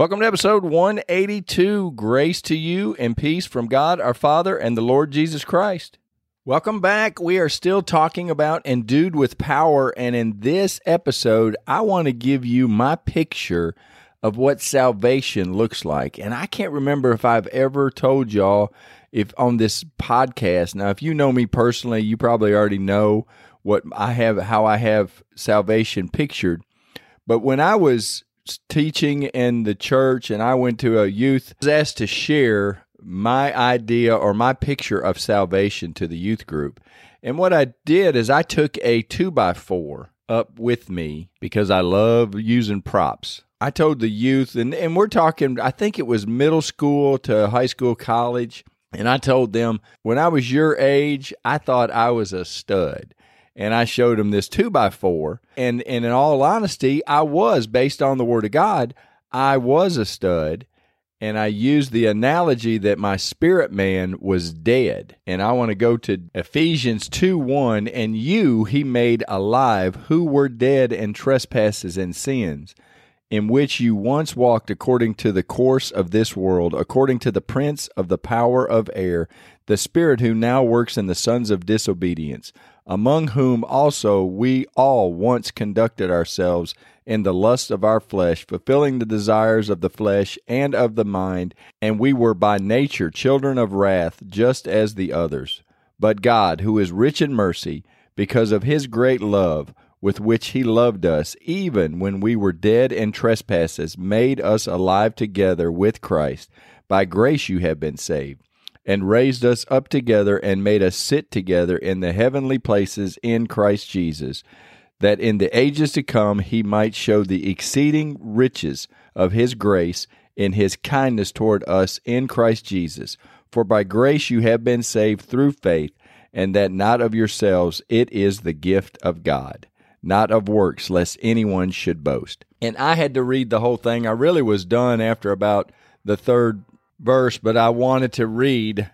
Welcome to episode 182. Grace to you and peace from God our Father and the Lord Jesus Christ. Welcome back. We are still talking about endued with power, and in this episode, I want to give you my picture of what salvation looks like. And I can't remember if I've ever told y'all if on this podcast. Now, if you know me personally, you probably already know what I have, how I have salvation pictured. But when I was teaching in the church and I went to a youth, I was asked to share my idea or my picture of salvation to the youth group. And what I did is I took a two by four up with me because I love using props. I told the youth, and, and we're talking, I think it was middle school to high school, college. And I told them, when I was your age, I thought I was a stud and I showed him this two by four. And, and in all honesty, I was based on the word of God. I was a stud. And I used the analogy that my spirit man was dead. And I want to go to Ephesians 2 1. And you he made alive who were dead in trespasses and sins, in which you once walked according to the course of this world, according to the prince of the power of air, the spirit who now works in the sons of disobedience among whom also we all once conducted ourselves in the lust of our flesh, fulfilling the desires of the flesh and of the mind, and we were by nature children of wrath, just as the others. But God, who is rich in mercy, because of his great love, with which he loved us, even when we were dead in trespasses, made us alive together with Christ. By grace you have been saved and raised us up together and made us sit together in the heavenly places in Christ Jesus, that in the ages to come he might show the exceeding riches of his grace in his kindness toward us in Christ Jesus. For by grace you have been saved through faith, and that not of yourselves, it is the gift of God, not of works, lest anyone should boast. And I had to read the whole thing. I really was done after about the third verse, but I wanted to read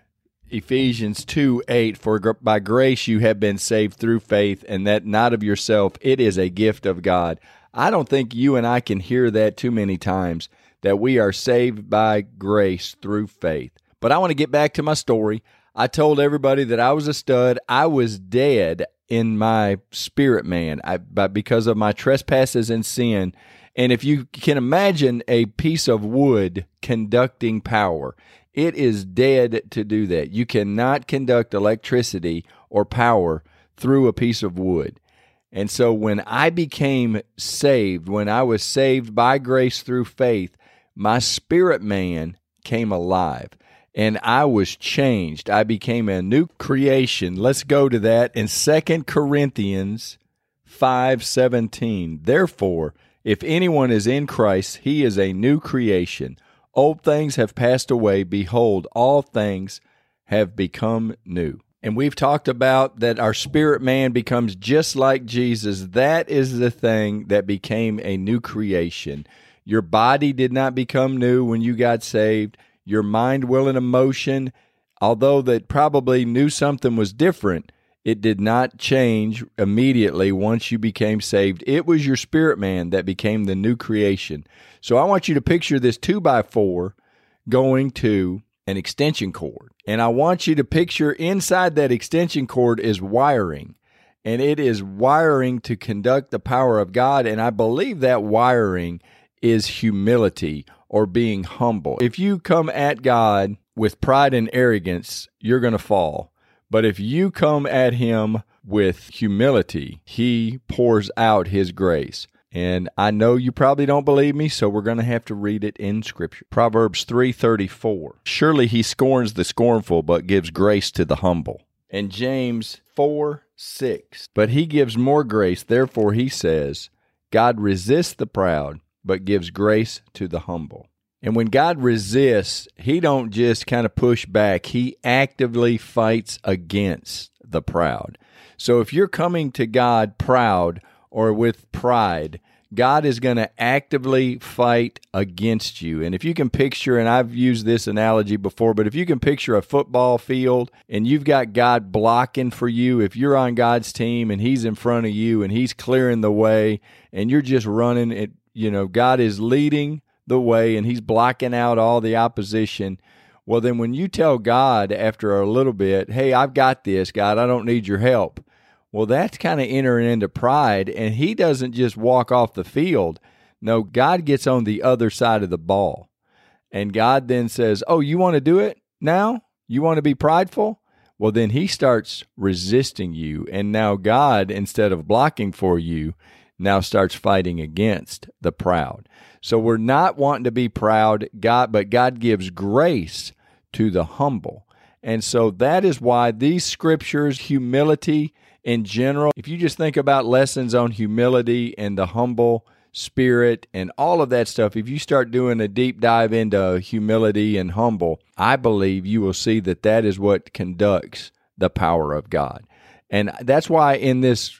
Ephesians 2 8 For by grace you have been saved through faith, and that not of yourself, it is a gift of God. I don't think you and I can hear that too many times that we are saved by grace through faith. But I want to get back to my story. I told everybody that I was a stud. I was dead in my spirit man I, but because of my trespasses and sin. And if you can imagine a piece of wood conducting power, it is dead to do that. You cannot conduct electricity or power through a piece of wood. And so when I became saved, when I was saved by grace through faith, my spirit man came alive and I was changed. I became a new creation. Let's go to that in Second Corinthians 5:17. Therefore, if anyone is in Christ, he is a new creation. Old things have passed away. Behold, all things have become new. And we've talked about that our spirit man becomes just like Jesus. That is the thing that became a new creation. Your body did not become new when you got saved. Your mind, will, and emotion, although that probably knew something was different, it did not change immediately once you became saved. It was your spirit man that became the new creation. So I want you to picture this two by four going to an extension cord. And I want you to picture inside that extension cord is wiring. And it is wiring to conduct the power of God. And I believe that wiring is humility or being humble. If you come at God with pride and arrogance, you're going to fall. But if you come at him with humility, he pours out his grace. And I know you probably don't believe me, so we're going to have to read it in scripture. Proverbs 3:34. Surely he scorns the scornful but gives grace to the humble. And James 4 6. But he gives more grace, therefore he says, God resists the proud, but gives grace to the humble. And when God resists, he don't just kind of push back. He actively fights against the proud. So if you're coming to God proud or with pride, God is going to actively fight against you. And if you can picture, and I've used this analogy before, but if you can picture a football field and you've got God blocking for you, if you're on God's team and He's in front of you and He's clearing the way and you're just running it, you know, God is leading the way and He's blocking out all the opposition. Well, then when you tell God after a little bit, hey, I've got this, God, I don't need your help well, that's kind of entering into pride, and he doesn't just walk off the field. No, God gets on the other side of the ball. And God then says, Oh, you want to do it now? You want to be prideful? Well, then he starts resisting you. And now God, instead of blocking for you, now starts fighting against the proud. So we're not wanting to be proud, God, but God gives grace to the humble. And so that is why these scriptures, humility, in general, if you just think about lessons on humility and the humble spirit and all of that stuff, if you start doing a deep dive into humility and humble, I believe you will see that that is what conducts the power of God. And that's why in this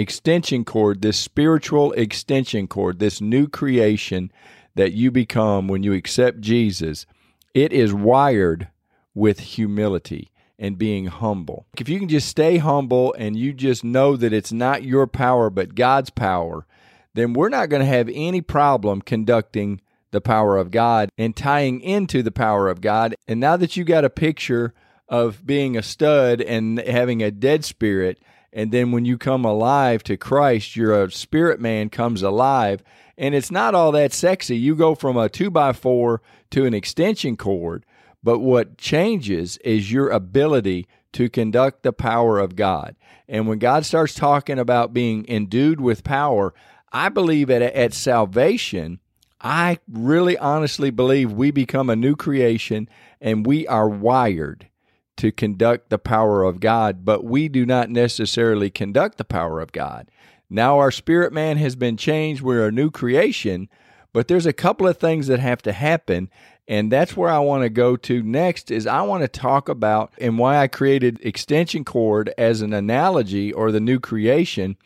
extension cord, this spiritual extension cord, this new creation that you become when you accept Jesus, it is wired with humility and being humble. If you can just stay humble and you just know that it's not your power but God's power, then we're not going to have any problem conducting the power of God and tying into the power of God. And now that you got a picture of being a stud and having a dead spirit, and then when you come alive to Christ, your spirit man comes alive, and it's not all that sexy. You go from a two by four to an extension cord but what changes is your ability to conduct the power of God. And when God starts talking about being endued with power, I believe at, at salvation, I really honestly believe we become a new creation and we are wired to conduct the power of God, but we do not necessarily conduct the power of God. Now our spirit man has been changed. We're a new creation, but there's a couple of things that have to happen and that's where I want to go to next is I want to talk about and why I created extension cord as an analogy or the new creation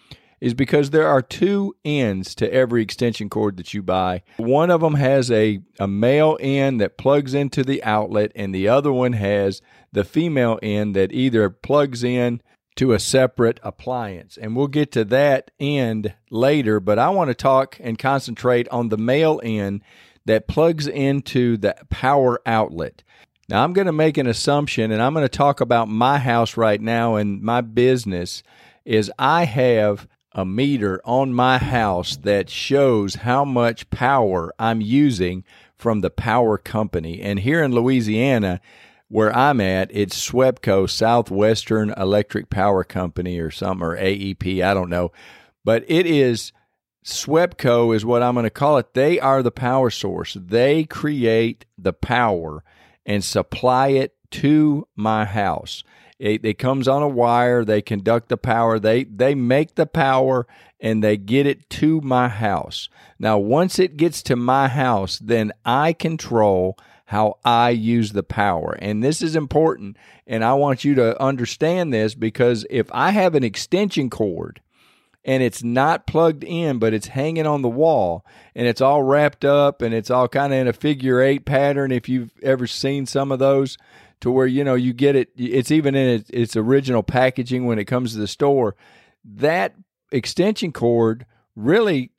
is because there are two ends to every extension cord that you buy. One of them has a, a male end that plugs into the outlet, and the other one has the female end that either plugs in to a separate appliance. And we'll get to that end later, but I want to talk and concentrate on the male end that plugs into the power outlet. Now, I'm going to make an assumption, and I'm going to talk about my house right now and my business. Is I have a meter on my house that shows how much power I'm using from the power company. And here in Louisiana, where I'm at, it's SWEPCO, Southwestern Electric Power Company, or something, or AEP, I don't know. But it is SWEPCO is what I'm going to call it. They are the power source. They create the power and supply it to my house. It, it, comes on a wire. They conduct the power. They they make the power and they get it to my house. Now, once it gets to my house, then I control how I use the power. And this is important. And I want you to understand this because if I have an extension cord and it's not plugged in, but it's hanging on the wall and it's all wrapped up and it's all kind of in a figure eight pattern. If you've ever seen some of those, to where you know you get it, it's even in its original packaging when it comes to the store. That extension cord really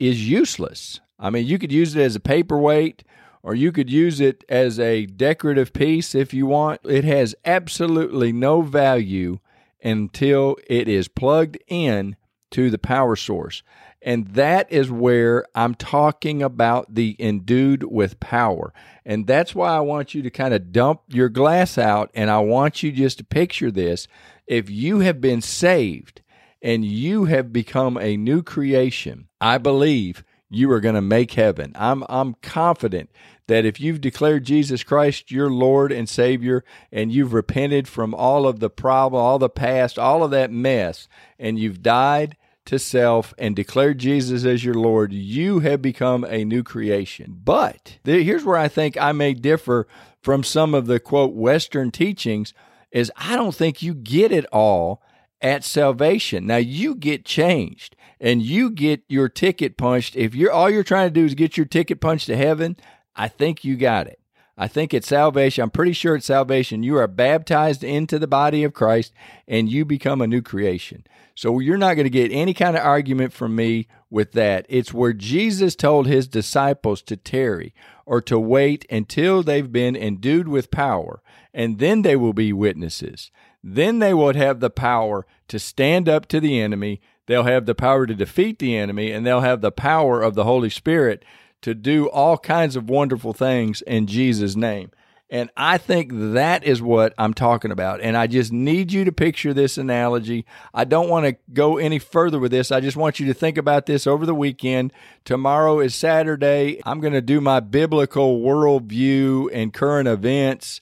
is useless. I mean, you could use it as a paperweight or you could use it as a decorative piece if you want. It has absolutely no value until it is plugged in to the power source. And that is where I'm talking about the endued with power. And that's why I want you to kind of dump your glass out and I want you just to picture this. If you have been saved and you have become a new creation, I believe you are going to make heaven. I'm I'm confident that if you've declared Jesus Christ your Lord and Savior and you've repented from all of the problem, all the past, all of that mess and you've died to self and declare Jesus as your Lord, you have become a new creation. But here's where I think I may differ from some of the quote Western teachings is I don't think you get it all at salvation. Now you get changed and you get your ticket punched. If you're all you're trying to do is get your ticket punched to heaven, I think you got it. I think it's salvation. I'm pretty sure it's salvation. You are baptized into the body of Christ and you become a new creation. So you're not going to get any kind of argument from me with that. It's where Jesus told his disciples to tarry or to wait until they've been endued with power, and then they will be witnesses. Then they will have the power to stand up to the enemy. They'll have the power to defeat the enemy, and they'll have the power of the Holy Spirit to do all kinds of wonderful things in Jesus' name. And I think that is what I'm talking about. And I just need you to picture this analogy. I don't want to go any further with this. I just want you to think about this over the weekend. Tomorrow is Saturday. I'm going to do my biblical worldview and current events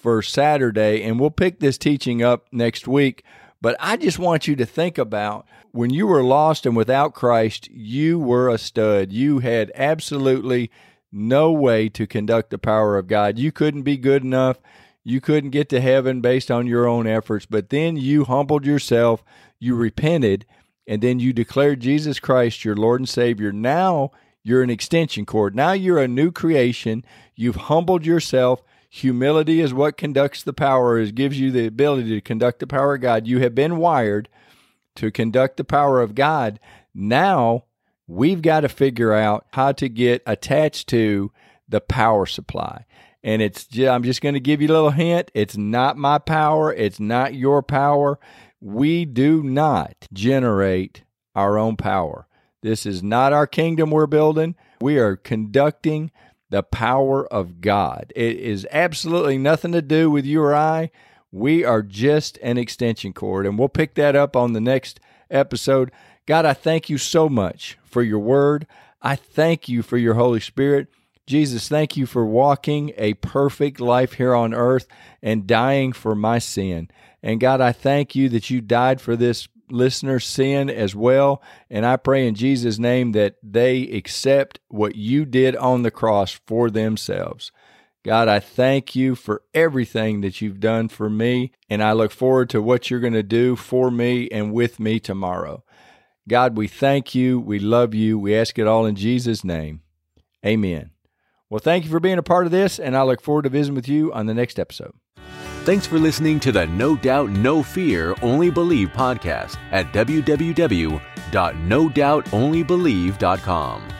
for Saturday, and we'll pick this teaching up next week. But I just want you to think about when you were lost and without Christ, you were a stud. You had absolutely no way to conduct the power of God. You couldn't be good enough. You couldn't get to heaven based on your own efforts. But then you humbled yourself, you repented, and then you declared Jesus Christ your Lord and Savior. Now you're an extension cord. Now you're a new creation. You've humbled yourself. Humility is what conducts the power, is gives you the ability to conduct the power of God. You have been wired to conduct the power of God. Now we've got to figure out how to get attached to the power supply. And it's I'm just going to give you a little hint. It's not my power. It's not your power. We do not generate our own power. This is not our kingdom we're building. We are conducting the power of God. It is absolutely nothing to do with you or I. We are just an extension cord, and we'll pick that up on the next episode. God, I thank you so much for your word. I thank you for your Holy Spirit. Jesus, thank you for walking a perfect life here on earth and dying for my sin. And God, I thank you that you died for this listener's sin as well. And I pray in Jesus' name that they accept what you did on the cross for themselves. God, I thank you for everything that you've done for me, and I look forward to what you're going to do for me and with me tomorrow. God, we thank you. We love you. We ask it all in Jesus' name. Amen. Well, thank you for being a part of this, and I look forward to visiting with you on the next episode. Thanks for listening to the No Doubt, No Fear, Only Believe podcast at www.nodoubtonlybelieve.com.